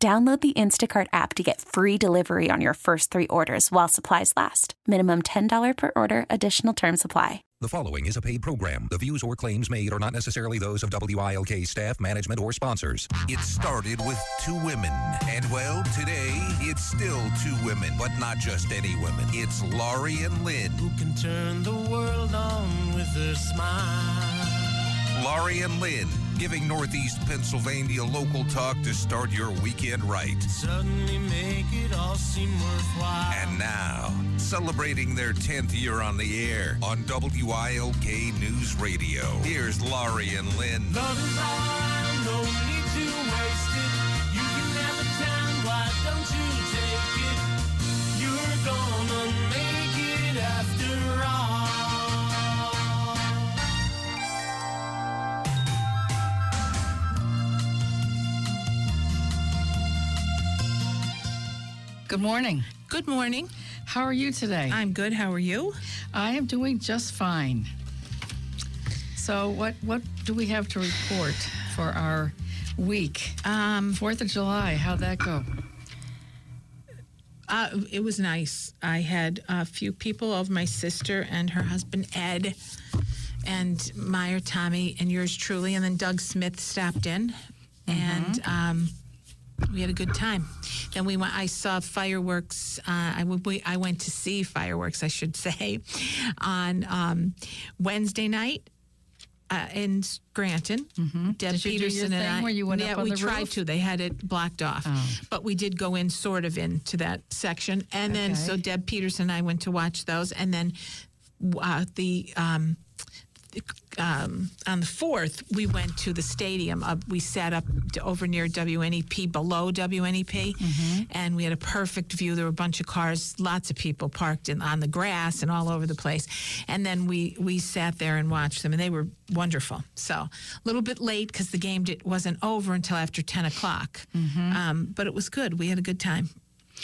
Download the Instacart app to get free delivery on your first three orders while supplies last. Minimum $10 per order, additional term supply. The following is a paid program. The views or claims made are not necessarily those of WILK staff, management, or sponsors. It started with two women. And well, today it's still two women, but not just any women. It's Laurie and Lynn. Who can turn the world on with a smile? Laurie and Lynn, giving Northeast Pennsylvania local talk to start your weekend right. Suddenly make it all seem worthwhile. And now, celebrating their 10th year on the air on WILK News Radio. Here's Laurie and Lynn. Love is all, no need to waste it. Good morning. Good morning. How are you today? I'm good. How are you? I am doing just fine. So, what what do we have to report for our week? Um, Fourth of July. How'd that go? uh, it was nice. I had a few people of my sister and her husband Ed, and Meyer Tommy, and yours truly, and then Doug Smith stopped in, and um, we had a good time. Then we went. I saw fireworks. Uh, I we, I went to see fireworks, I should say, on um, Wednesday night. Uh, in Granton. Deb Mm-hmm. Did you do your Peterson and I. where you went yeah, up on we the tried roof? to. They had it blocked off, oh. but we did go in sort of into that section. And then so Deb Peterson and I went to watch those, and then uh, the. Um, um, on the fourth, we went to the stadium. Uh, we sat up over near WNEP, below WNEP, and we had a perfect view. There were a bunch of cars, lots of people parked in, on the grass and all over the place. And then we we sat there and watched them, and they were wonderful. So a little bit late because the game did, wasn't over until after ten o'clock, um, but it was good. We had a good time.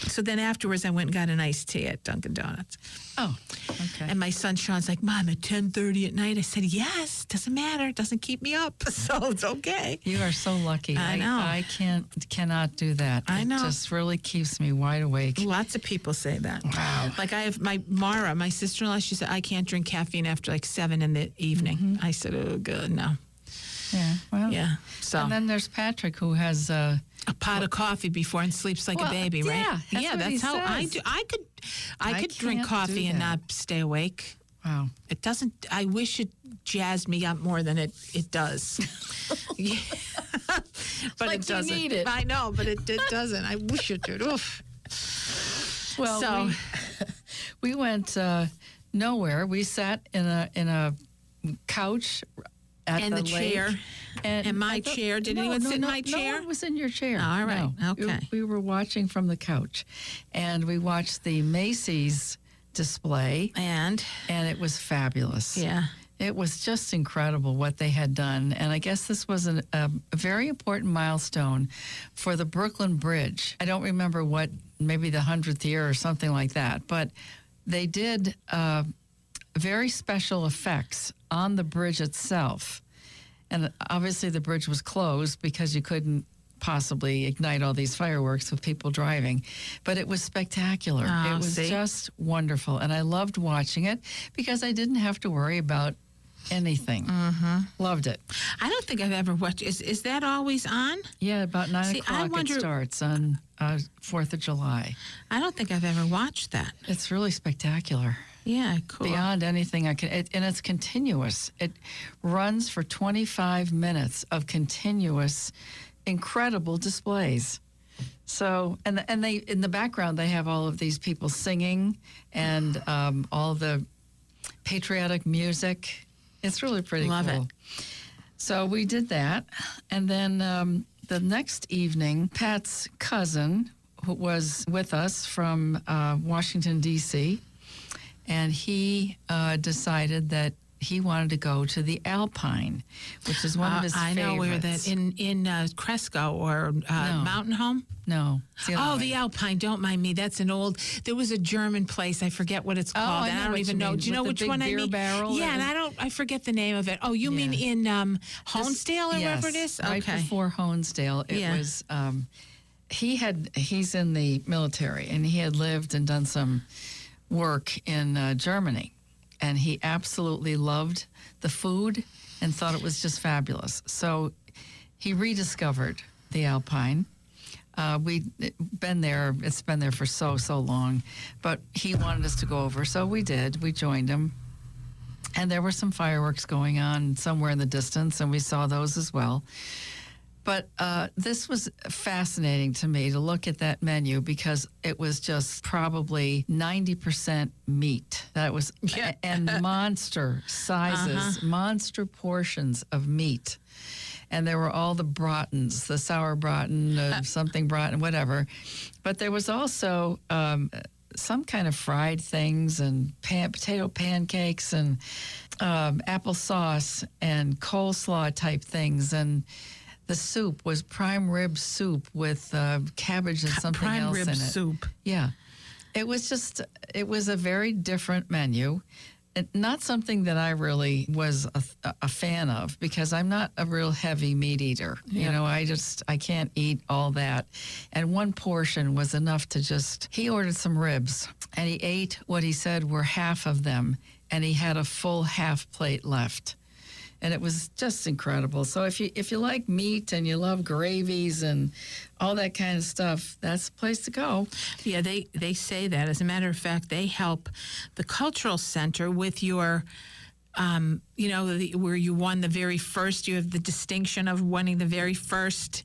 So then afterwards, I went and got an iced tea at Dunkin' Donuts. Oh, okay. And my son Sean's like, Mom, at 10.30 at night? I said, yes, doesn't matter. It doesn't keep me up. So it's okay. you are so lucky. I know. I, can't cannot do that. I It know. just really keeps me wide awake. Lots of people say that. Wow. Like I have my Mara, my sister-in-law, she said, I can't drink caffeine after like 7 in the evening. Mm-hmm. I said, oh, good, no. Yeah. Well. Yeah. So And then there's Patrick who has. Uh, a pot of coffee before and sleeps like Well, a baby, right? yeah, that's yeah, that's how I do. I could, I, I could drink coffee and not stay awake. wow. It doesn't. I wish it jazzed me up more than it it does. Yeah. but like it doesn't. need it. I know, but it, it doesn't. I wish it did. Oof. Well, So- we, we went uh, nowhere. We sat in a in a couch at And the, the chair. In my thought- chair. Did no, anyone no, sit in my chair? No one was in your chair. Oh, all right. No. We- Okay. We, were watching from the couch, and we watched the Macy's display, And and it was fabulous. yeah, It was just incredible what they had done. And I guess this was an, a, a very important milestone for the Brooklyn Bridge. I don't remember what, maybe the 100th year or something like that, but they did uh, very special effects on the bridge itself. And obviously, the bridge was closed because you couldn't possibly ignite all these fireworks with people driving. But it was spectacular. Oh, it was see? just wonderful. And I loved watching it because I didn't have to worry about anything. Mm-hmm. Loved it. I don't think I've ever watched. Is is that always on? Yeah, about nine See, I o'clock wonder- it starts on uh, 4th of July. I don't think I've ever watched that. It's really spectacular. Yeah, cool. Beyond anything I can, it, and it's continuous. It runs for 25 minutes of continuous, incredible displays. So, and and they in the background they have all of these people singing and um, all the patriotic music. It's really pretty Love it. So we did that, and then um, the next evening, Pat's cousin, who was with us from uh, Washington, D.C., and he uh, decided that he wanted to go to the Alpine, which is one Uh, of his I know where favorites. that in in uh, Cresco or uh, No. Mountain Home. no. the Oh, way. the Alpine. Don't mind me. That's an old. There was a German place. I forget what it's Oh, called. I and know don't even you know. mean, Do you know with the which one I beer mean? barrel Yeah, and- I don't. I forget the name of it. Oh, you mean in um, Honesdale or yes, wherever it is? Right okay. before Honesdale, it Yeah. was. Um, he had he's in the military, and he had lived and done some work in uh, Germany, and he absolutely loved the food and thought it was just fabulous. So he rediscovered the Alpine. Uh, we'd been there, it's been there for so, so long, but he wanted us to go over. So we did. We joined him. And there were some fireworks going on somewhere in the distance, and we saw those as well. But uh, this was fascinating to me to look at that menu because it was just probably 90% meat. That was, Yeah. and monster sizes, monster portions of meat. And there were all the bratons, the sauerbraten, uh, something braten, whatever. But there was also um, some kind of fried things and pan, potato pancakes and um, applesauce and coleslaw type things. And the soup was prime rib soup with uh, cabbage and something Prime else rib in it. soup. Yeah. It was just, it was a very different menu. It, not something that I really was a, a fan of because I'm not a real heavy meat eater. You know, I just, I can't eat all that. And one portion was enough to just, he ordered some ribs and he ate what he said were half of them and he had a full half plate left and it was just incredible. So if you if you like meat and you love gravies and all that kind of stuff, that's the place to go. Yeah, they they say that. As a matter of fact, they help the cultural center with your. Um, you know, the, where you won the very first, you have the distinction of winning the very first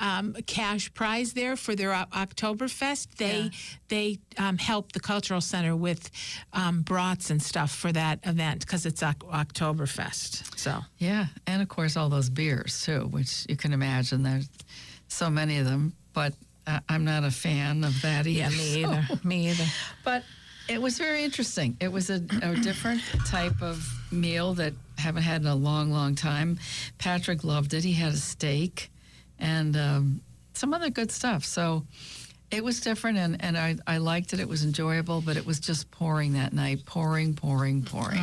um, cash prize there for their O- Oktoberfest. They Yeah. they um, help the cultural center with um, brats and stuff for that event because it's Oc- Oktoberfest. So Yeah, and of course all those beers too, which you can imagine there's so many of them. But uh, I'm not a fan of that either. yeah, me either. me either. But it was very interesting. It was a, a different type of meal that haven't had in a long, long time. Patrick loved it. He had a steak and um, some other good stuff. So it was different, and, and I, I liked it. It was enjoyable, but it was just pouring that night, pouring, pouring, pouring.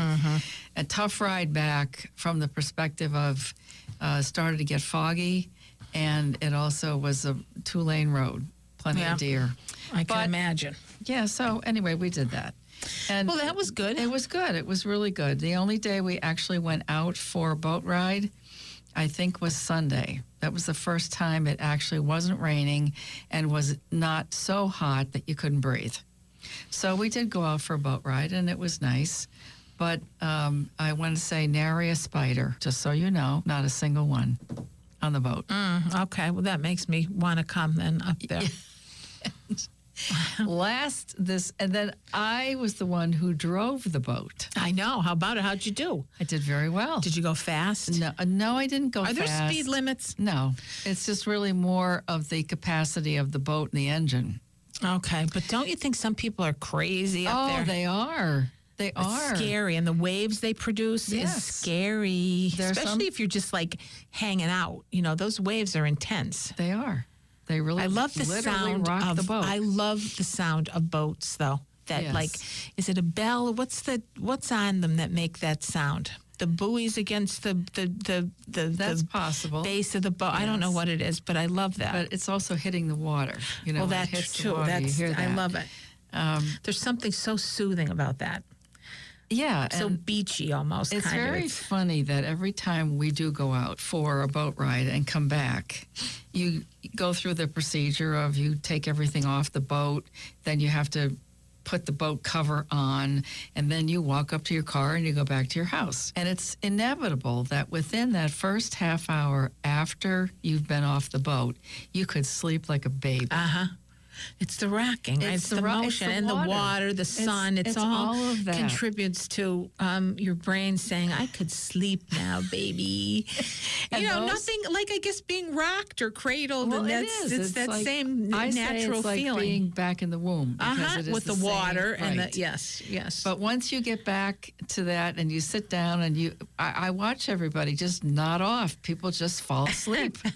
A tough ride back from the perspective of uh, started to get foggy, and it also was a two lane road, plenty Yeah. of deer. I can imagine. Yeah, so anyway, we did that. And Well, that was good. It was good. It was really good. The only day we actually went out for a boat ride, I think, was Sunday. That was the first time it actually wasn't raining and was not so hot that you couldn't breathe. So we did go out for a boat ride, and it was nice. But um, I want to say nary a spider, just so you know, not a single one on the boat. Okay, well, that makes me want to come then up there. Last this, and then I was the one who drove the boat. I know. How about it? How'd you do? I did very well. Did you go fast? No, uh, no, I didn't go Are there speed limits? No, it's just really more of the capacity of the boat and the engine. Okay, but don't you think some people are crazy up oh, there? Oh, they are. They It's are scary, and the waves they produce Yes. is scary. There's Especially some- if you're just like hanging out. You know, those waves are intense. They are. They really. I love the sound rock of the boat. I love the sound of boats though. That Yes. like is it a bell? What's the what's on them that make that sound? The buoys against the the the the, That's the possible. base of the boat. I don't know what it is, but I love that. but it's also hitting the water. You know, well, when it that's true. water, That's hear I love it. Um, There's something so soothing about that. Yeah, So beachy almost. it's kind very Of. funny that every time we do go out for a boat ride and come back, you go through the procedure of you take everything off the boat, then you have to put the boat cover on, and then you walk up to your car and you go back to your house. And it's inevitable that within that first half hour after you've been off the boat, you could sleep like a baby. Uh huh. It's the rocking. It's, It's the, the ro- it's motion the and the water. the sun. It's, it's all, all of that. contributes to um, your brain saying, "I could sleep now, baby." You know, those- nothing like I guess being rocked or cradled, Well, and it that's is. it's, that like- same I say natural like feeling. being back in the womb uh-huh, with the, same- water and right. the yes, yes. But once you get back to that and you sit down and you, I, I watch everybody just nod off. People just fall asleep.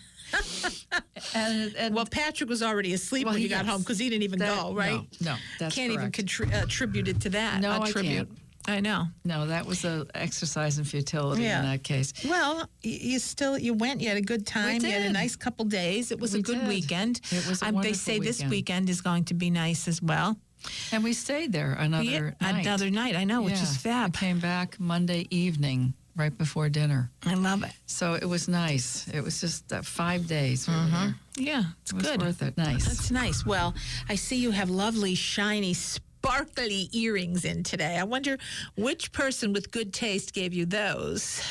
and, and well, Patrick was already asleep Well, when he you got home because he didn't even That- go. Right? no, no, that's can't even correct. contri- attribute it to that. No, I can't. I know. no, that was an exercise in futility Yeah. in that case. Well, you still you went. You had a good time. You had a nice couple days. It was a good did. weekend. It was a Um, they say this weekend. weekend is going to be nice as well. And we stayed there another Yeah, night. another night. I know, which is fab. I came back Monday evening, right before dinner. I love it. So it was nice. It was just uh, five days. we there. Yeah, it's It was good. worth it. Nice. That's nice. Well, I see you have lovely, shiny, sparkly earrings in today. I wonder which person with good taste gave you those.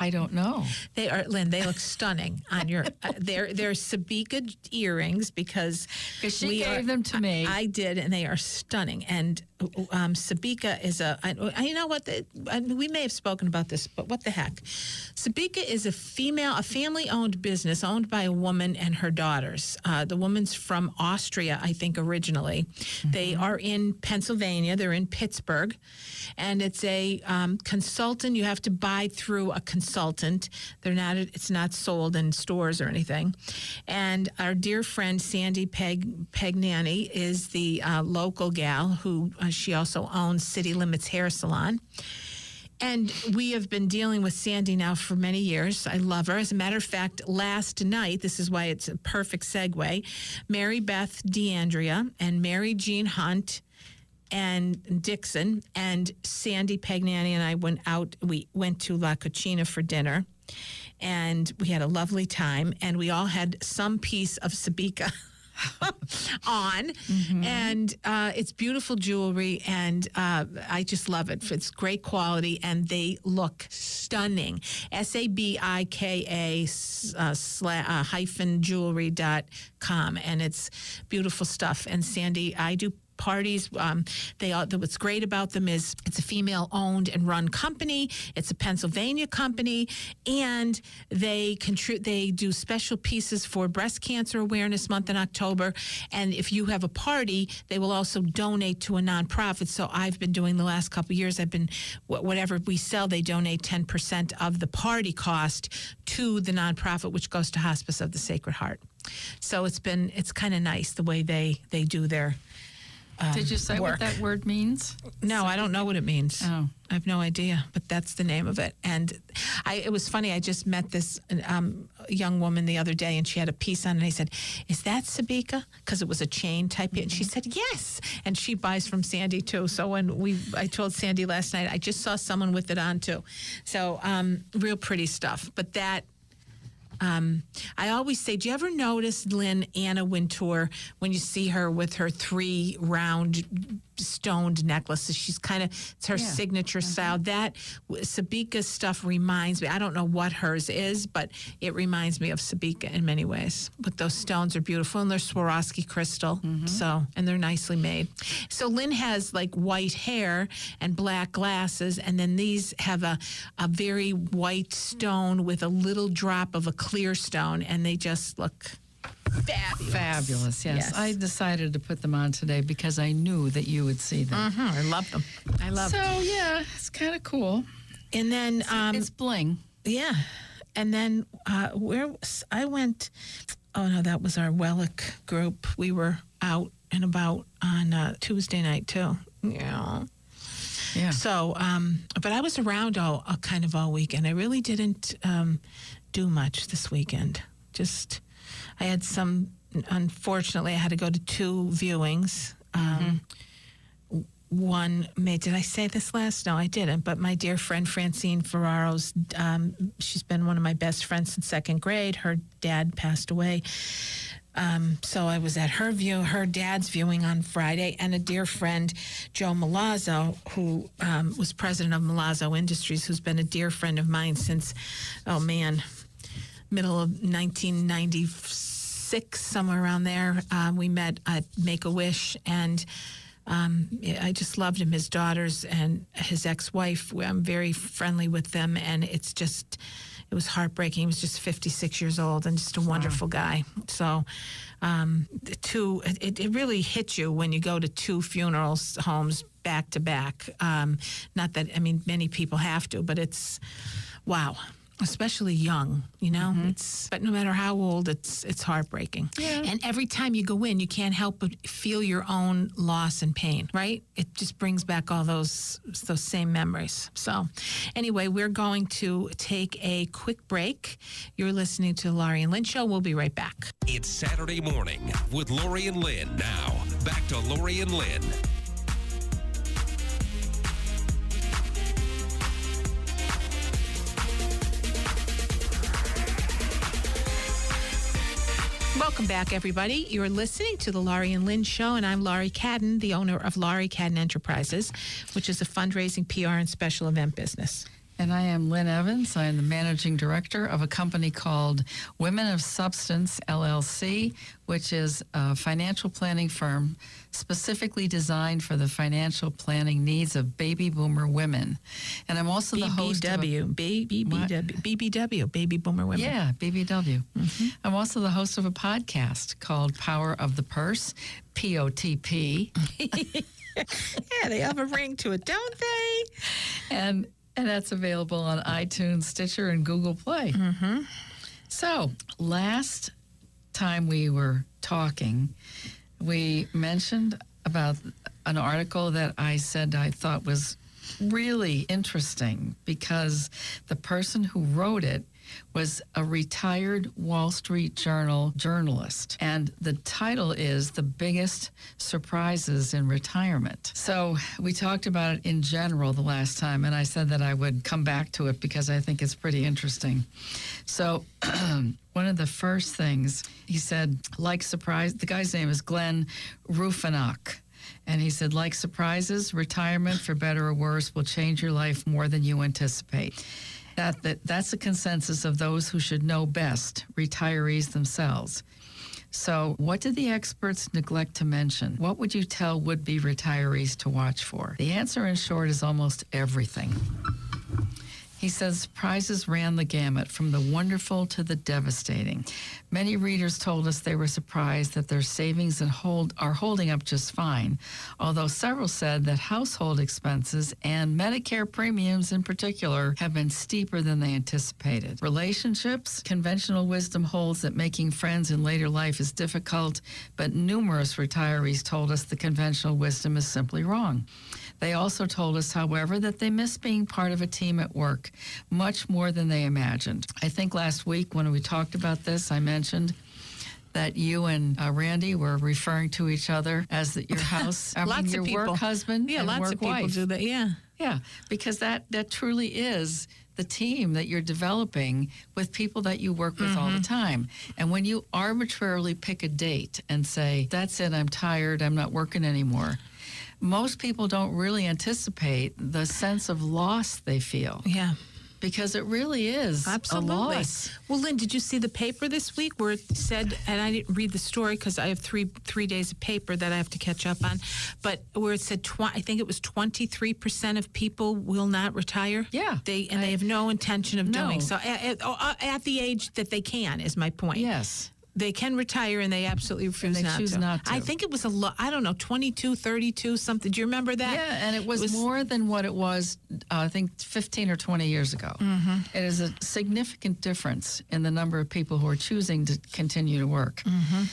I don't know. They are, Lynn. They look stunning on your. Uh, they're they're Sabika earrings because she we gave them to me. I, I did, and they are stunning. And um, Sabika is a. I, I- you know what? The, I, we may have spoken about this, but what the heck? Sabika is a female, a family-owned business owned by a woman and her daughters. Uh, the woman's from Austria, I think, originally. They are in Pennsylvania. They're in Pittsburgh, and it's a um, consultant. You have to buy through a consultant. They're not. It's not sold in stores or anything. And our dear friend Sandy Peg Pegnani is the uh, local gal who uh, she also owns City Limits Hair Salon. And we have been dealing with Sandy now for many years. I love her. As a matter of fact, last night, this is why it's a perfect segue, Mary Beth DeAndrea and Mary Jean Hunt and Dixon and Sandy Pagnani and I went out. We went to La Cucina for dinner and we had a lovely time. And we all had some piece of Sabika. on. And uh, it's beautiful jewelry and uh, i just love it. It's great quality and they look stunning. S-a-b-i-k-a s- uh, uh, hyphen jewelry dot com. And it's beautiful stuff. And sandy i do parties. Um, they all, what's great about them is it's a female owned and run company. It's a Pennsylvania company, and they contribute. They do special pieces for Breast Cancer Awareness Month in October. And if you have a party, they will also donate to a nonprofit. So I've been doing the last couple years. I've been whatever we sell, they donate ten percent of the party cost to the nonprofit, which goes to Hospice of the Sacred Heart. So it's been it's kind of nice the way they they do their Did you say work. what that word means? no, I don't know what it means. Oh. I have no idea, but that's the name of it. And I, it was funny. I just met this um, young woman the other day, and she had a piece on, and I said, "Is that Sabika?" Because it was a chain type. And she said, "Yes." And she buys from Sandy too. So when we, I told Sandy last night, I just saw someone with it on too. So um, real pretty stuff. But that um, I always say, do you ever notice Lynn Anna Wintour when you see her with her three round stoned necklaces? She's kind of it's her signature style. That Sabika stuff reminds me. I don't know what hers is, but it reminds me of Sabika in many ways. But those stones are beautiful and they're Swarovski crystal. Mm-hmm. So and they're nicely made. So Lynn has like white hair and black glasses, and then these have a a very white stone with a little drop of a clear stone, and they just look fabulous. Fabulous, yes. Yes. I decided to put them on today because I knew that you would see them. Mhm, I love them. I love So, them. yeah, it's kind of cool. And then, um, it's bling. yeah, and then uh, where was- I went. Oh no, that was our Wellick group. We were out and about on uh, Tuesday night too. Yeah. Yeah. So, um, but I was around all uh, kind of all weekend. I really didn't um, do much this weekend. Just, I had some. Unfortunately, I had to go to two viewings. Um, One made. Did I say this last? No, I didn't. But my dear friend Francine Ferraro's. Um, she's been one of my best friends since second grade. Her dad passed away. Um, so I was at her view, her dad's viewing on Friday, and a dear friend, Joe Malazzo, who um, was president of Malazzo Industries, who's been a dear friend of mine since, oh man, middle of 1996 somewhere around there. Um, we met at Make a Wish, and um, I just loved him. His daughters and his ex-wife. I'm very friendly with them, and it's just. It was heartbreaking. He was just 56 years old and just a wonderful guy. So, um, two, it, it really hits you when you go to two funerals homes back to back. Um, not that, I mean, many people have to, but it's, wow. Especially young, you know. Mm-hmm. It's but no matter how old, it's it's heartbreaking. yeah. And every time you go in, you can't help but feel your own loss and pain. Right? It just brings back all those those same memories. So, anyway, we're going to take a quick break. You're listening to the Laurie and Lynn Show. We'll be right back. It's Saturday morning with Laurie and Lynn. Now, back to Laurie and Lynn. Welcome back, everybody. You're listening to the Laurie and Lynn Show, and I'm Laurie Cadden, the owner of Laurie Cadden Enterprises, which is a fundraising, PR, and special event business. And I am Lynn Evans. I am the managing director of a company called Women of Substance LLC, which is a financial planning firm specifically designed for the financial planning needs of baby boomer women. And I'm also the host of a- BBW, BBW, BBW, Baby Boomer Women. Yeah, BBW. Mm-hmm. I'm also the host of a podcast called Power of the Purse, POTP. Yeah, they have a ring to it, don't they? and and that's available on iTunes, Stitcher, and Google Play. Mm-hmm. So last time we were talking, we mentioned about an article that I said I thought was really interesting because the person who wrote it was a retired Wall Street Journal journalist. And the title is The Biggest Surprises in Retirement. So we talked about it in general the last time, and I said that I would come back to it because I think it's pretty interesting. So one of the first things he said, like surprise, the guy's name is Glenn Ruffenach. And he said, like surprises, retirement, for better or worse, will change your life more than you anticipate. That, that that's a consensus of those who should know best, retirees themselves. So, what did the experts neglect to mention? What would you tell would be retirees to watch for? The answer, in short, is almost everything. He says prizes ran the gamut from the wonderful to the devastating. Many readers told us they were surprised that their savings and hold are holding up just fine, although several said that household expenses and Medicare premiums in particular have been steeper than they anticipated. Relationships, conventional wisdom holds that making friends in later life is difficult, but numerous retirees told us the conventional wisdom is simply wrong. They also told us, however, that they miss being part of a team at work much more than they imagined. I think last week when we talked about this, I mentioned that you and uh, Randy were referring to each other as the, your house, I mean, lots your of people. work husband Yeah, lots of people wife. do that. Yeah. Yeah, because that that truly is the team that you're developing with people that you work with all the time. And when you arbitrarily pick a date and say, "That's it, I'm tired, I'm not working anymore." Most people don't really anticipate the sense of loss they feel Yeah. because it really is Absolutely. a loss. Well, Lynn, did you see the paper this week where it said, and I didn't read the story because I have three three days of paper that I have to catch up on, but where it said, tw- I think it was twenty three percent of people will not retire. Yeah. they and they have no intention of No. doing so at, at, at the age that they can. Is my point. Yes. They can retire and they absolutely refuse they not, choose to. not to. I think it was a lot. I don't know, 22, 32, something. Do you remember that? Yeah, and it was, more than what it was, uh, I think, 15 or 20 years ago. Mm-hmm. It is a significant difference in the number of people who are choosing to continue to work. Mm-hmm.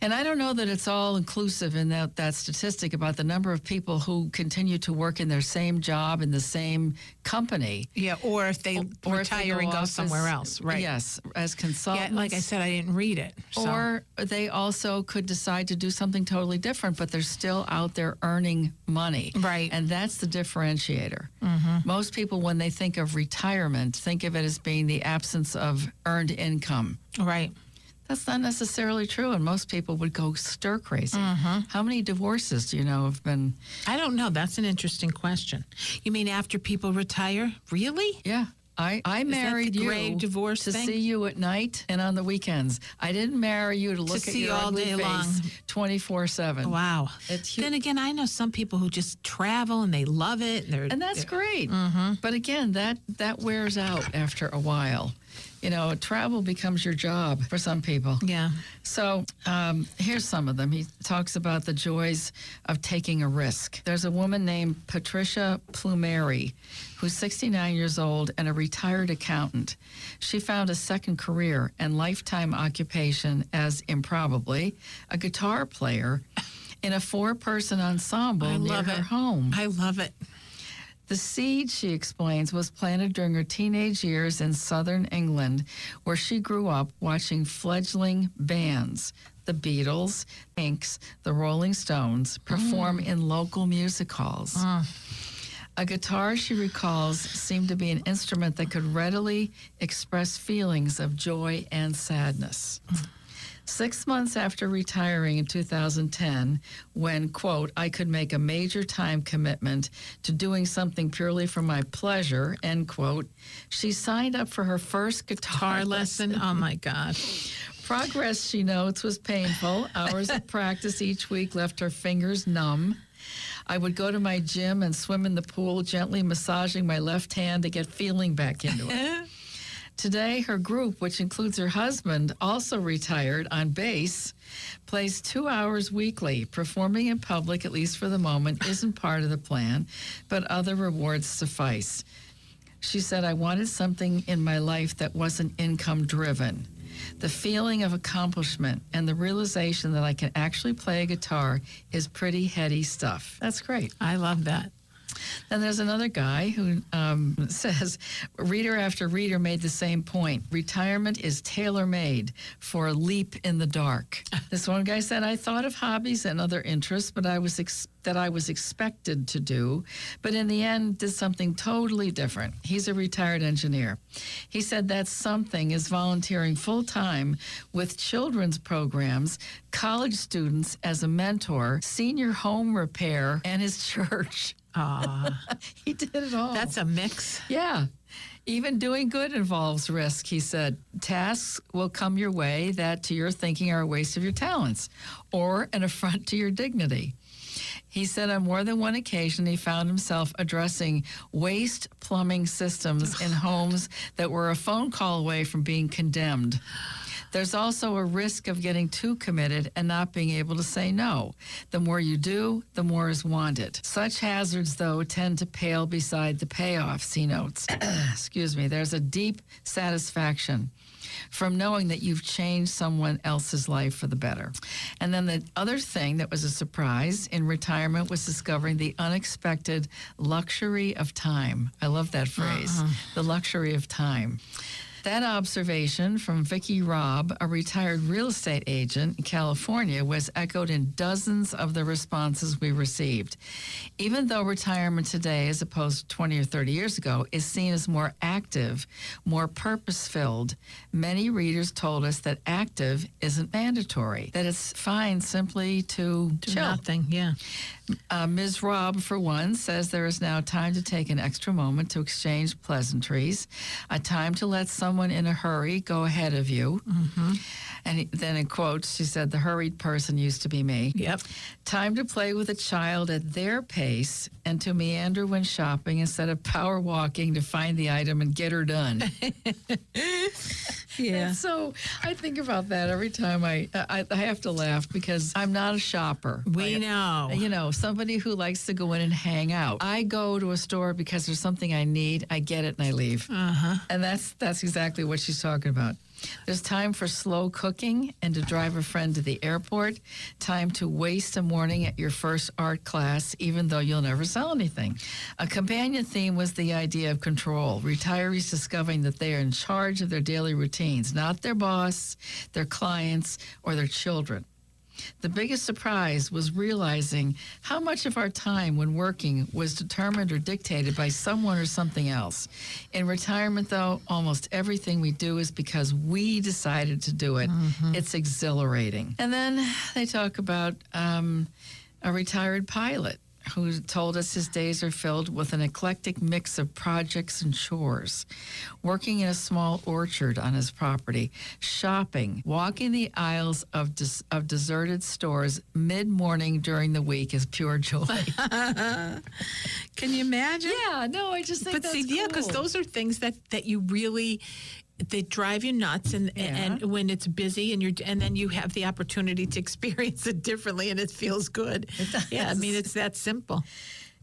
And I don't know that it's all inclusive in that, that statistic about the number of people who continue to work in their same job in the same company. Yeah, or if they or if they retire and go somewhere as- else. Right. Yes, as Yeah, consultants. like I said, I didn't read it. so- Or they also could decide to do something totally different, but they're still out there earning money. Right. And that's the differentiator. Mm-hmm. Most people, when they think of retirement, think of it as being the absence of earned income. right. That's not necessarily true, and most people would go stir crazy. How many divorces do you know have been? I don't know. That's an interesting question. You mean after people retire? Really? Yeah. I, I married you divorce to thing? see you at night and on the weekends. I didn't marry you to look at see your all ugly day face long. 24-7. Wow. It's hu- then again, I know some people who just travel and they love it. And, they're, and that's great. Mm-hmm. But again, that that wears out after a while. You know, travel becomes your job for some people. Yeah. So um, here's some of them. He talks about the joys of taking a risk. There's a woman named Patricia Plumeri, who's 69 years old and a retired accountant. She found a second career and lifetime occupation as improbably a guitar player in a four-person ensemble I near love her it. home. I love it. The seed, she explains, was planted during her teenage years in southern England, where she grew up watching fledgling bands, the Beatles, Kinks, the Rolling Stones, perform mm. in local music halls. A guitar, she recalls, seemed to be an instrument that could readily express feelings of joy and sadness. Hmm. Six months after retiring in 2010, when, quote, I could make a major time commitment to doing something purely for my pleasure, end quote, she signed up for her first guitar, Guitar lesson. Oh my God. Progress, she notes, was painful. Hours of practice each week left her fingers numb. I would go to my gym and swim in the pool, gently massaging my left hand to get feeling back into it. Today, her group, which includes her husband, also retired on bass, plays two hours weekly. Performing in public, at least for the moment, isn't part of the plan, but other rewards suffice. She said, I wanted something in my life that wasn't income driven. The feeling of accomplishment and the realization that I can actually play a guitar is pretty heady stuff. That's great. I love that. Then there's another guy who um, says, reader after reader made the same point. Retirement is tailor made for a leap in the dark. this one guy said, I thought of hobbies and other interests, but I was ex- that I was expected to do, but in the end did something totally different. He's a retired engineer. He said that something is volunteering full time with children's programs, college students as a mentor, senior home repair, and his church. He did it all. that's a mix. yeah. Even doing good involves risk, he said. Tasks will come your way that, to your thinking, are a waste of your talents or an affront to your dignity. He said on more than one occasion he found himself addressing waste plumbing systems in homes that were a phone call away from being condemned. There's also a risk of getting too committed and not being able to say no. The more you do, the more is wanted. Such hazards, though, tend to pale beside the payoffs, he notes. Excuse me. There's a deep satisfaction from knowing that you've changed someone else's life for the better. And then the other thing that was a surprise in retirement was discovering the unexpected luxury of time. I love that phrase, uh-huh. the luxury of time. That observation from Vicki Robb, a retired real estate agent in California, was echoed in dozens of the responses we received. Even though retirement today, as opposed to 20 or 30 years ago, is seen as more active, more purpose filled, many readers told us that active isn't mandatory, that it's fine simply to Do chill. nothing. Yeah. Uh, Ms. Robb, for one, says there is now time to take an extra moment to exchange pleasantries, a time to let someone in a hurry go ahead of you. Mm-hmm. And then in quotes, she said, The hurried person used to be me. Yep. Time to play with a child at their pace and to meander when shopping instead of power walking to find the item and get her done. Yeah. And so I think about that every time I, I I have to laugh because I'm not a shopper. We I- know. You know, somebody who likes to go in and hang out. I go to a store because there's something I need. I get it and I leave. Uh-huh. And that's that's exactly what she's talking about. There's time for slow cooking and to drive a friend to the airport. Time to waste a morning at your first art class, even though you'll never sell anything. A companion theme was the idea of control. Retirees discovering that they are in charge of their daily routines, not their boss, their clients, or their children. The biggest surprise was realizing how much of our time when working was determined or dictated by someone or something else. In retirement, though, almost everything we do is because we decided to do it. It's exhilarating. And then they talk about um, a retired pilot. Who told us his days are filled with an eclectic mix of projects and chores. Working in a small orchard on his property, shopping, walking the aisles of, des- of deserted stores mid morning during the week is pure joy. Can you imagine? yeah, no, I just think but that's see, yeah, because those are things that that you really they drive you nuts, and and when it's busy, and you're and then you have the opportunity to experience it differently, and it feels good. Yeah, I mean, it's that simple.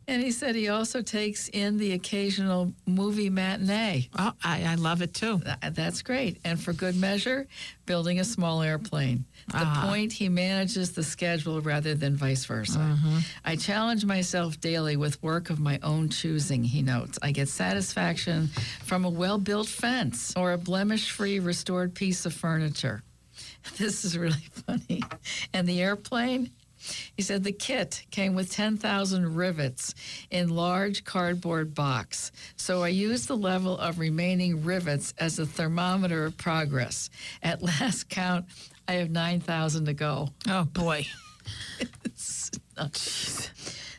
And he said he also takes in the occasional movie matinee. Oh, I, I love it too. That's great. And for good measure, building a small airplane. The ah. point, he manages the schedule rather than vice versa. Mm-hmm. I challenge myself daily with work of my own choosing, he notes. I get satisfaction from a well built fence or a blemish free restored piece of furniture. This is really funny. And the airplane? He said the kit came with 10,000 rivets in large cardboard box. So I used the level of remaining rivets as a thermometer of progress. At last count, I have 9,000 to go. Oh boy.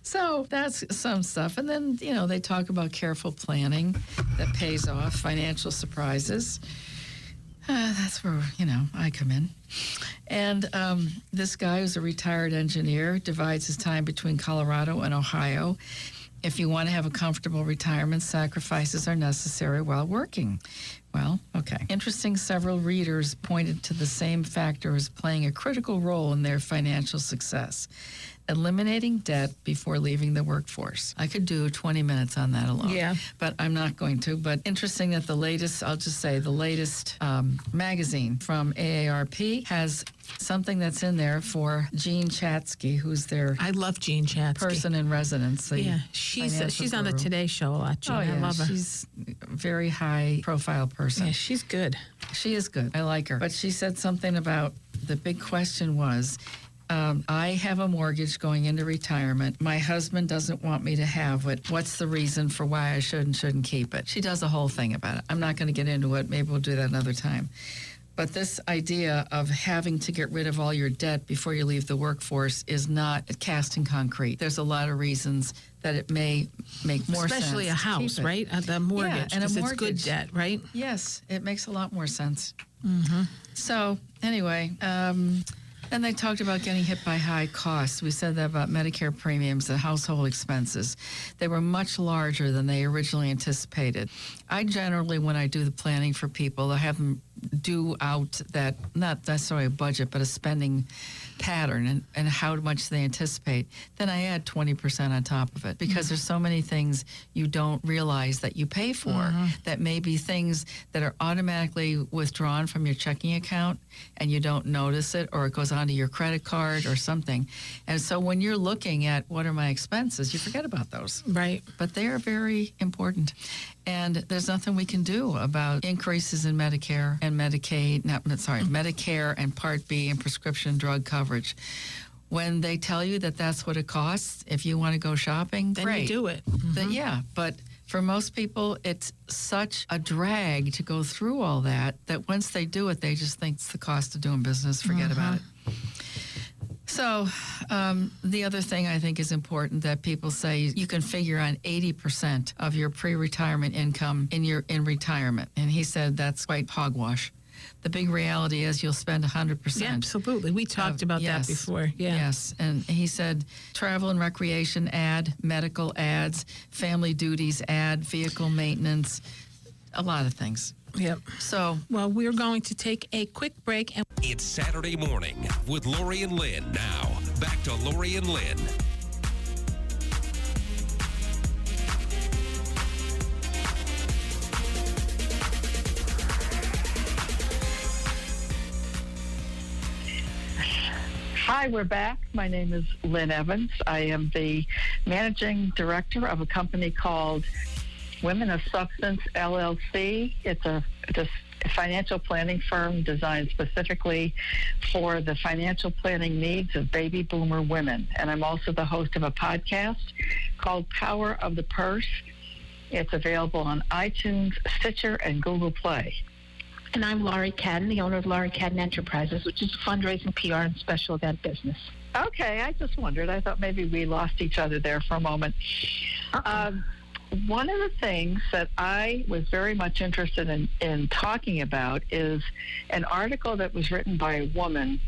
So that's some stuff. And then, you know, they talk about careful planning that pays off, financial surprises. Uh, that's where, you know, I come in. And um, this guy who's a retired engineer divides his time between Colorado and Ohio. If you want to have a comfortable retirement, sacrifices are necessary while working. Well, okay. Interesting, several readers pointed to the same factor as playing a critical role in their financial success eliminating debt before leaving the workforce. I could do 20 minutes on that alone. Yeah. But I'm not going to. But interesting that the latest, I'll just say, the latest um, magazine from AARP has something that's in there for Jean Chatzky, who's their I love Jean Chatzky. person in residence. Yeah, she's financial she's on the. Today Show a lot. Jean. Oh, yeah. I love her. She's a very high profile person. yeah, she's good. She is good. I like her. But she said something about the big question was um, I have a mortgage going into retirement. My husband doesn't want me to have it. What's the reason for why I should and shouldn't keep it? She does a whole thing about it. I'm not going to get into it. Maybe we'll do that another time. But this idea of having to get rid of all your debt before you leave the workforce is not cast in concrete. There's a lot of reasons that it may make more sense. Especially a house, right? Uh, the mortgage. and a 'cause it's good debt, right? Yes, it makes a lot more sense. Mm-hmm. So, anyway, um, and they talked about getting hit by high costs. We said that about Medicare premiums and household expenses. They were much larger than they originally anticipated. I generally, when I do the planning for people, I have them do out that, not necessarily a budget, but a spending pattern and, and how much they anticipate. Then I add 20% on top of it because mm-hmm. there's so many things you don't realize that you pay for mm-hmm. that may be things that are automatically withdrawn from your checking account and you don't notice it or it goes onto your credit card or something. And so when you're looking at what are my expenses, you forget about those Right. but they are very important. And there's nothing we can do about increases in Medicare and Medicaid, not, not- sorry, Medicare and Part B and prescription drug coverage. When they tell you that that's what it costs, if you want to go shopping, Then great. you do it. Then yeah, but for most people, it's such a drag to go through all that that once they do it, they just think it's the cost of doing business. Forget about it. So, um, the other thing I think is important that people say you can figure on 80% of your pre-retirement income in your in retirement, and he said that's quite hogwash. The big reality is you'll spend 100%. Yeah, absolutely. We talked of- about yes, that before. Yeah. Yes. And he said travel and recreation ad, medical ads, family duties ad, vehicle maintenance, a lot of things. Yep. So Well, we're going to take a quick break and It's Saturday morning with Laurie and Lynn. Now, back to Laurie and Lynn. Hi, we're back. My name is Lynn Evans. I am the managing director of a company called Women of Substance LLC. It's a, it's a financial planning firm designed specifically for the financial planning needs of baby boomer women. And I'm also the host of a podcast called Power of the Purse. It's available on iTunes, Stitcher, and Google Play. And I'm Laurie Cadden, the owner of Laurie Cadden Enterprises, which is a fundraising, PR, and special event business. Okay, I just wondered. I thought maybe we lost each other there for a moment. Um, one of the things that I was very much interested in, in talking about is an article that was written by a woman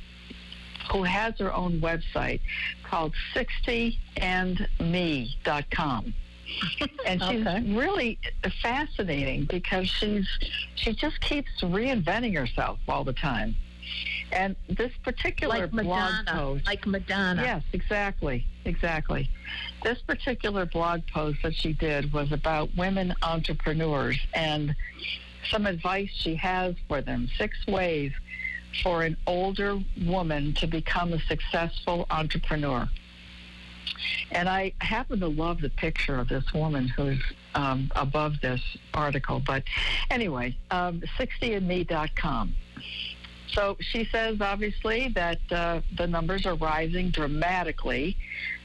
who has her own website called 60andme.com. And she's Okay. really fascinating because she's she just keeps reinventing herself all the time. And this particular Like blog post Like Madonna. Yes, exactly. Exactly. This particular blog post that she did was about women entrepreneurs and some advice she has for them. Six ways for an older woman to become a successful entrepreneur. And I happen to love the picture of this woman who's um, above this article. But anyway, um, 60andme.com. So she says, obviously, that uh, the numbers are rising dramatically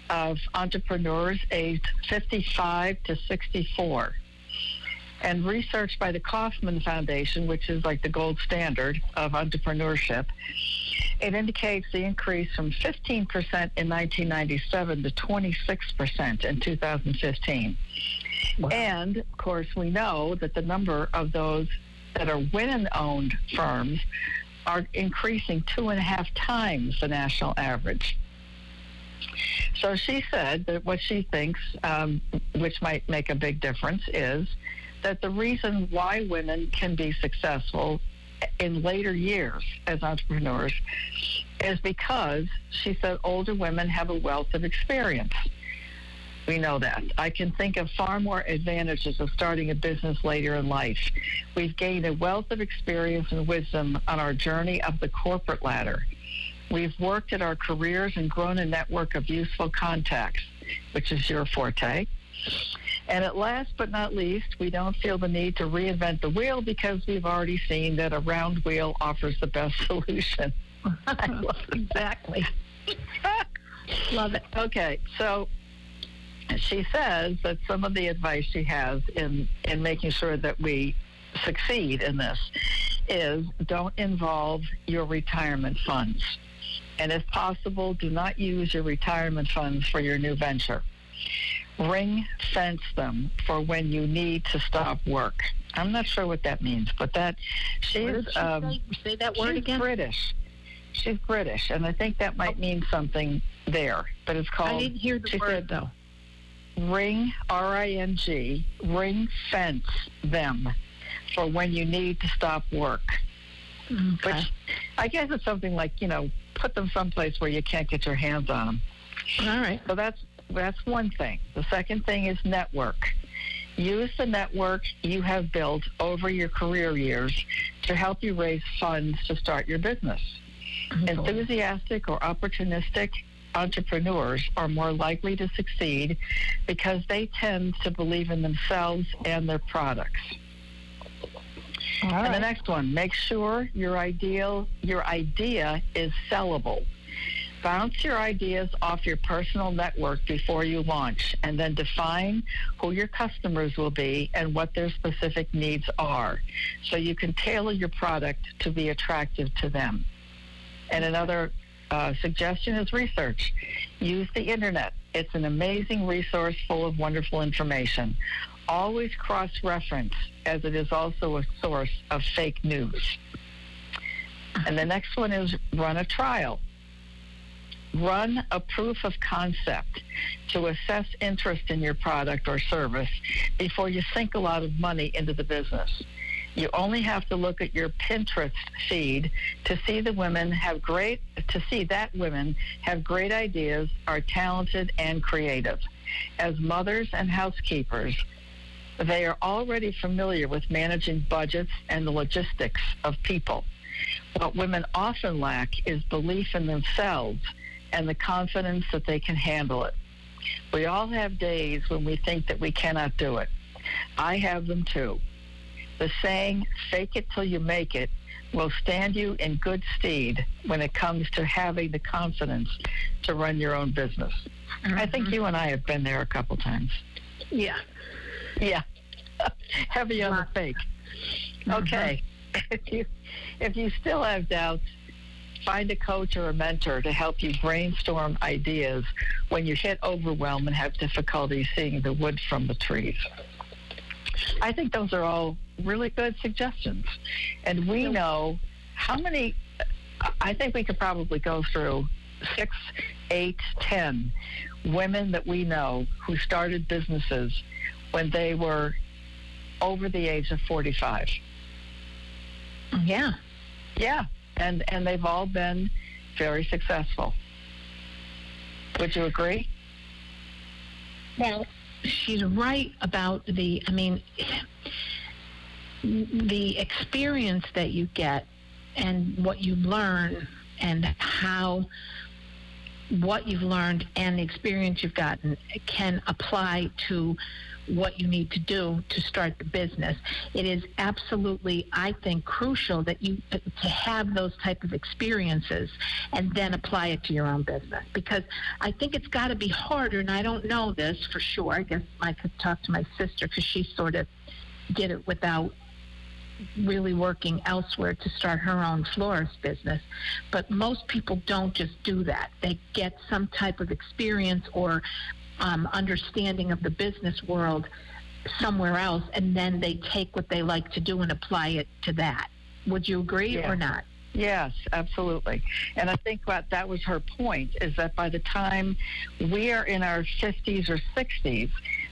of entrepreneurs aged 55 to 64. And research by the Kauffman Foundation, which is like the gold standard of entrepreneurship, it indicates the increase from 15% in 1997 to 26% in 2015. And, of course, we know that the number of those that are women owned firms are increasing two and a half times the national average. So she said that what she thinks, um, which might make a big difference, is that the reason why women can be successful in later years as entrepreneurs is because she said older women have a wealth of experience. We know that. I can think of far more advantages of starting a business later in life. We've gained a wealth of experience and wisdom on our journey up the corporate ladder. We've worked at our careers and grown a network of useful contacts, which is your forte. And at last but not least, we don't feel the need to reinvent the wheel because we've already seen that a round wheel offers the best solution. I love it. Exactly. Love it. Okay, so she says that some of the advice she has in in making sure that we succeed in this is don't involve your retirement funds. And if possible, do not use your retirement funds for your new venture. Ring fence them for when you need to stop work. I'm not sure what that means, but that she's she um, say? Say that word she's again. British. She's British, and I think that might mean something there. But it's called. I didn't hear the word said, though. ring R I N G ring fence them for when you need to stop work. Okay. Which I guess it's something like you know put them someplace where you can't get your hands on them. All right. So that's that's one thing. The second thing is network. Use the network you have built over your career years to help you raise funds to start your business. Mm-hmm. Enthusiastic or opportunistic entrepreneurs are more likely to succeed because they tend to believe in themselves and their products. and the next one, make sure your ideal your idea is sellable. Bounce your ideas off your personal network before you launch and then define who your customers will be and what their specific needs are so you can tailor your product to be attractive to them. And another uh, suggestion is research. Use the internet. It's an amazing resource full of wonderful information. Always cross reference, as it is also a source of fake news. And the next one is run a trial. Run a proof of concept to assess interest in your product or service before you sink a lot of money into the business. You only have to look at your Pinterest feed to see the women have great to see that women have great ideas, are talented and creative. As mothers and housekeepers, they are already familiar with managing budgets and the logistics of people. What women often lack is belief in themselves and the confidence that they can handle it. We all have days when we think that we cannot do it. I have them too. The saying, fake it till you make it, will stand you in good stead when it comes to having the confidence to run your own business. I think mm-hmm. you and I have been there a couple times. Yeah. Yeah. Heavy on the fake. Okay. If you if you still have doubts, find a coach or a mentor to help you brainstorm ideas when you hit overwhelm and have difficulty seeing the wood from the trees. I think those are all really good suggestions. And we know how many, I think we could probably go through six, eight, ten women that we know who started businesses when they were over the age of 45. Yeah. Yeah, and and they've all been very successful. Would you agree? Well, she's right about the, I mean, the experience that you get and what you learn and how what you've learned and the experience you've gotten can apply to what you need to do to start the business. It is absolutely, I think, crucial that you to have those type of experiences and then apply it to your own business because I think it's got to be harder. And I don't know this for sure. I guess I could talk to my sister because she sort of did it without really working elsewhere to start her own florist business. But most people don't just do that. They get some type of experience or um, understanding of the business world somewhere else, and then they take what they like to do and apply it to that. Would you agree Yeah. or not? Yes, absolutely. And I think what that was her point is that by the time we are in our 50s or 60s,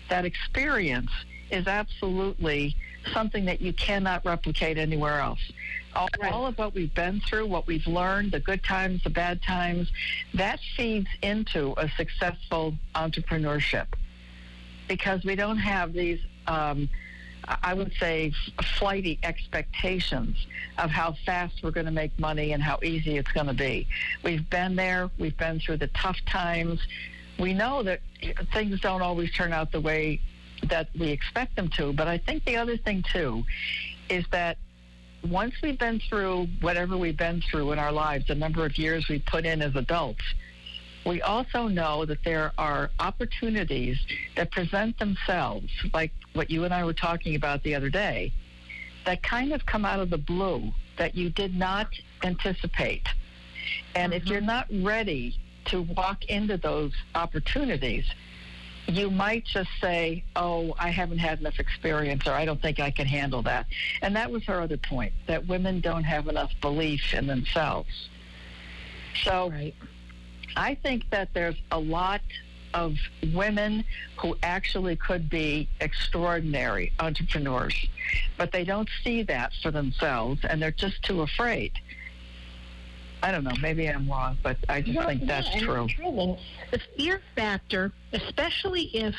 that experience is absolutely something that you cannot replicate anywhere else. All, Right. all of what we've been through, what we've learned, the good times, the bad times, that feeds into a successful entrepreneurship because we don't have these, um, I I would say, flighty expectations of how fast we're going to make money and how easy it's going to be. We've been there, we've been through the tough times. We know that things don't always turn out the way that we expect them to, but I think the other thing, too, is that once we've been through whatever we've been through in our lives, the number of years we put in as adults, we also know that there are opportunities that present themselves, like what you and I were talking about the other day, that kind of come out of the blue that you did not anticipate. And if mm-hmm. you're not ready to walk into those opportunities, you might just say, Oh, I haven't had enough experience, or I don't think I can handle that. And that was her other point that women don't have enough belief in themselves. So Right. I think that there's a lot of women who actually could be extraordinary entrepreneurs, but they don't see that for themselves and they're just too afraid. I don't know, maybe I'm wrong, but I just Well, think that's yeah, and true. it's true. The fear factor, especially if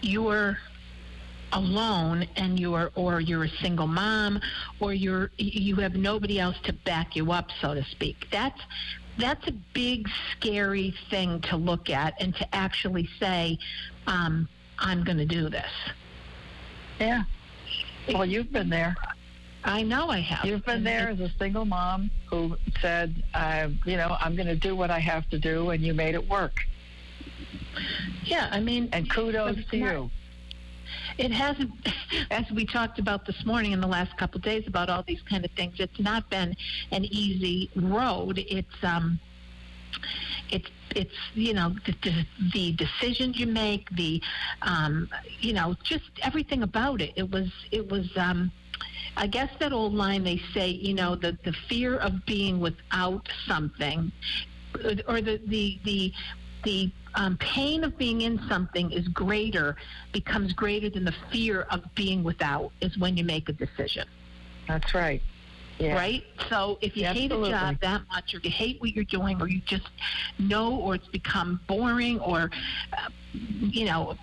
you're alone and you're or you're a single mom or you're you have nobody else to back you up so to speak that's that's a big scary thing to look at and to actually say um, i'm going to do this Yeah. Well, you've been there. I know i have You've been there as a single mom who said, uh, you know, I'm going to do what I have to do, and you made it work. yeah i mean And kudos to not- you. it hasn't as we talked about this morning in the last couple of days about all these kind of things it's not been an easy road it's um it's it's you know the, the, the decisions you make the um you know just everything about it it was it was um I guess that old line they say, you know, the, the fear of being without something, or the the the the um, pain of being in something is greater, becomes greater than the fear of being without. Is when you make a decision, That's right. Yeah. right? So if you hate a job that much, or you hate what you're doing, or you just know, or it's become boring, or uh, you know,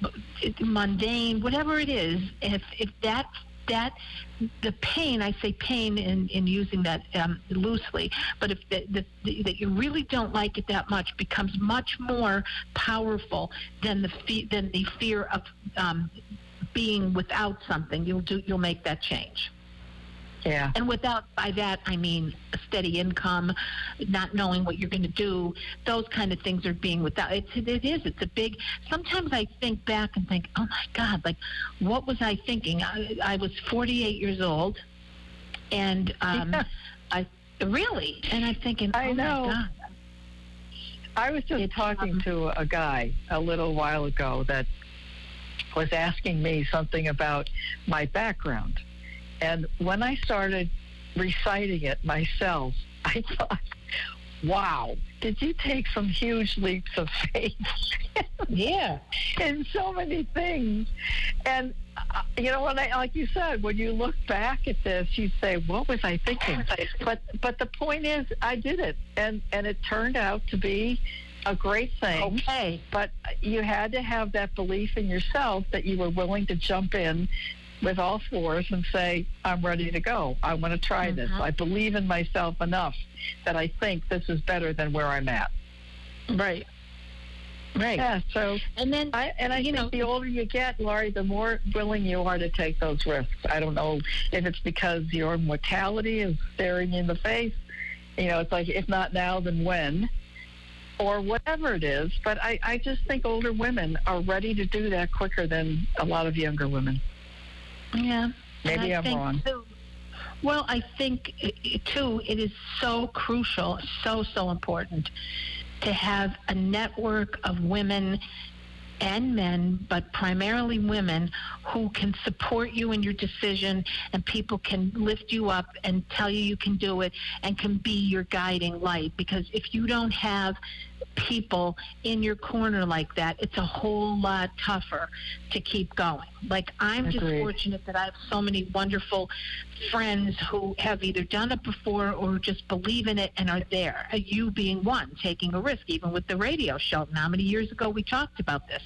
mundane, whatever it is, if if that that the pain, I say pain in, in using that um, loosely, but if the, the, the, that you really don't like it that much becomes much more powerful than the fe- than the fear of um, being without something, you'll do you'll make that change. Yeah. And without, by that, I mean a steady income, not knowing what you're going to do. Those kind of things are being without. It's, it is. It's a big. Sometimes I think back and think, oh my God, like, what was I thinking? I, I was 48 years old, and um, Yeah. I Really? And I'm thinking, I oh know. my God. I was just It's, talking um, to a guy a little while ago that was asking me something about my background. And when I started reciting it myself, I thought, wow, did you take some huge leaps of faith? Yeah. in so many things. And uh, you know, when I like you said, when you look back at this, you say, "What was I thinking?" But but the point is, I did it, and and it turned out to be a great thing. Okay. But you had to have that belief in yourself that you were willing to jump in with all fours and say, I'm ready to go. I want to try mm-hmm. this. I believe in myself enough that I think this is better than where I'm at. Right. Right. Yeah, so And then I and I you know, the older you get, Laurie, the more willing you are to take those risks. I don't know if it's because your mortality is staring you in the face. You know, it's like if not now, then when? Or whatever it is. But I, I just think older women are ready to do that quicker than a lot of younger women. Yeah. Maybe I'm wrong. Too, well, I think too it is so crucial, so so important to have a network of women and men, but primarily women, who can support you in your decision and people can lift you up and tell you you can do it and can be your guiding light. Because if you don't have people in your corner like that, it's a whole lot tougher to keep going. Like I'm just fortunate that I have so many wonderful friends who have either done it before or just believe in it and are there. Uh, You being one, taking a risk, even with the radio show. Now, many years ago we talked about this?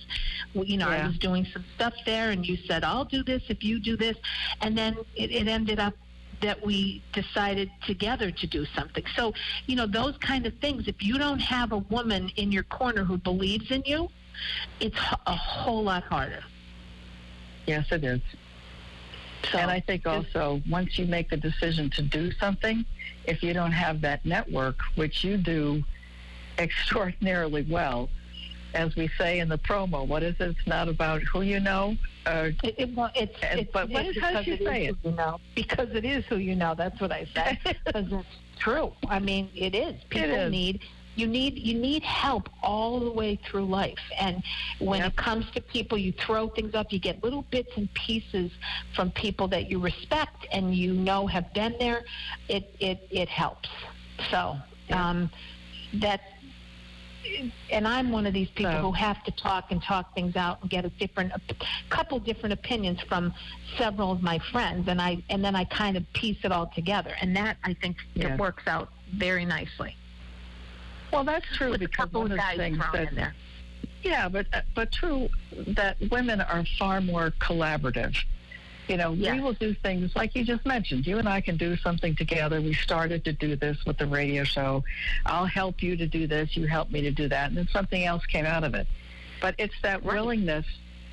You know, I was doing some stuff there, and you said, "I'll do this if you do this," and then it, it ended up that we decided together to do something. So, you know, those kind of things. If you don't have a woman in your corner who believes in you, it's a whole lot harder. Yes, it is. So, and I think also once you make the decision to do something, if you don't have that network, which you do extraordinarily well, as we say in the promo, what is it? It's not about who you know. Uh, It, it, well, it's, And- it's, but what it's is- how she it say it? you know. Because it is who you know. That's what I say. Because it's true. I mean, it is. People is. need you need you need help all the way through life. And when Yep. it comes to people, you throw things up. You get little bits and pieces from people that you respect and you know have been there. It it it helps. So um, that and I'm one of these people So- who have to talk and talk things out and get a different, a couple different opinions from several of my friends, and I and then I kind of piece it all together, and that I think Yes. it works out very nicely. well, that's true With a because couple one of the guys things that in there. Yeah, but uh, but true that women are far more collaborative. You know, we will do things like you just mentioned. You and I can do something together. We started to do this with the radio show. I'll help you to do this. You help me to do that, and then something else came out of it. But it's that willingness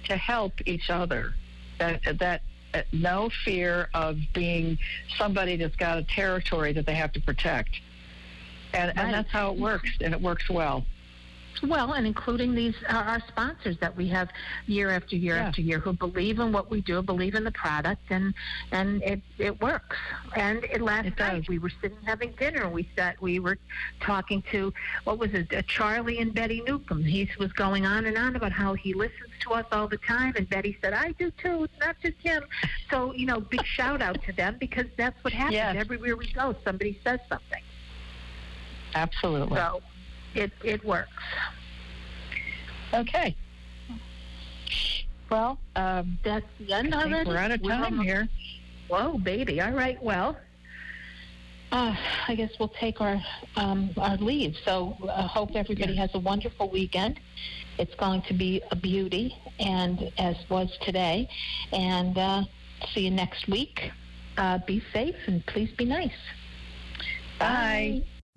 to help each other. That that uh, no fear of being somebody that's got a territory that they have to protect. And, Right. and that's how it works, and it works well. Well, and including these our, our sponsors that we have year after year Yeah. after year who believe in what we do, believe in the product, and and it it works. And it, last It night we were sitting having dinner. We sat. We were talking to what was it? Uh, Charlie and Betty Newcomb. He was going on and on about how he listens to us all the time, and Betty said, "I do too. It's not just him." So you know, big shout out to them because that's what happens Yes. everywhere we go. Somebody says something. Absolutely. So it it works. Okay. Well, um, That's the end of it. we're out of time here. Whoa, baby. All right. Well, uh, I guess we'll take our um, our leave. So I hope everybody has a wonderful weekend. It's going to be a beauty, and as was today. And uh, see you next week. Uh, be safe and please be nice. Bye.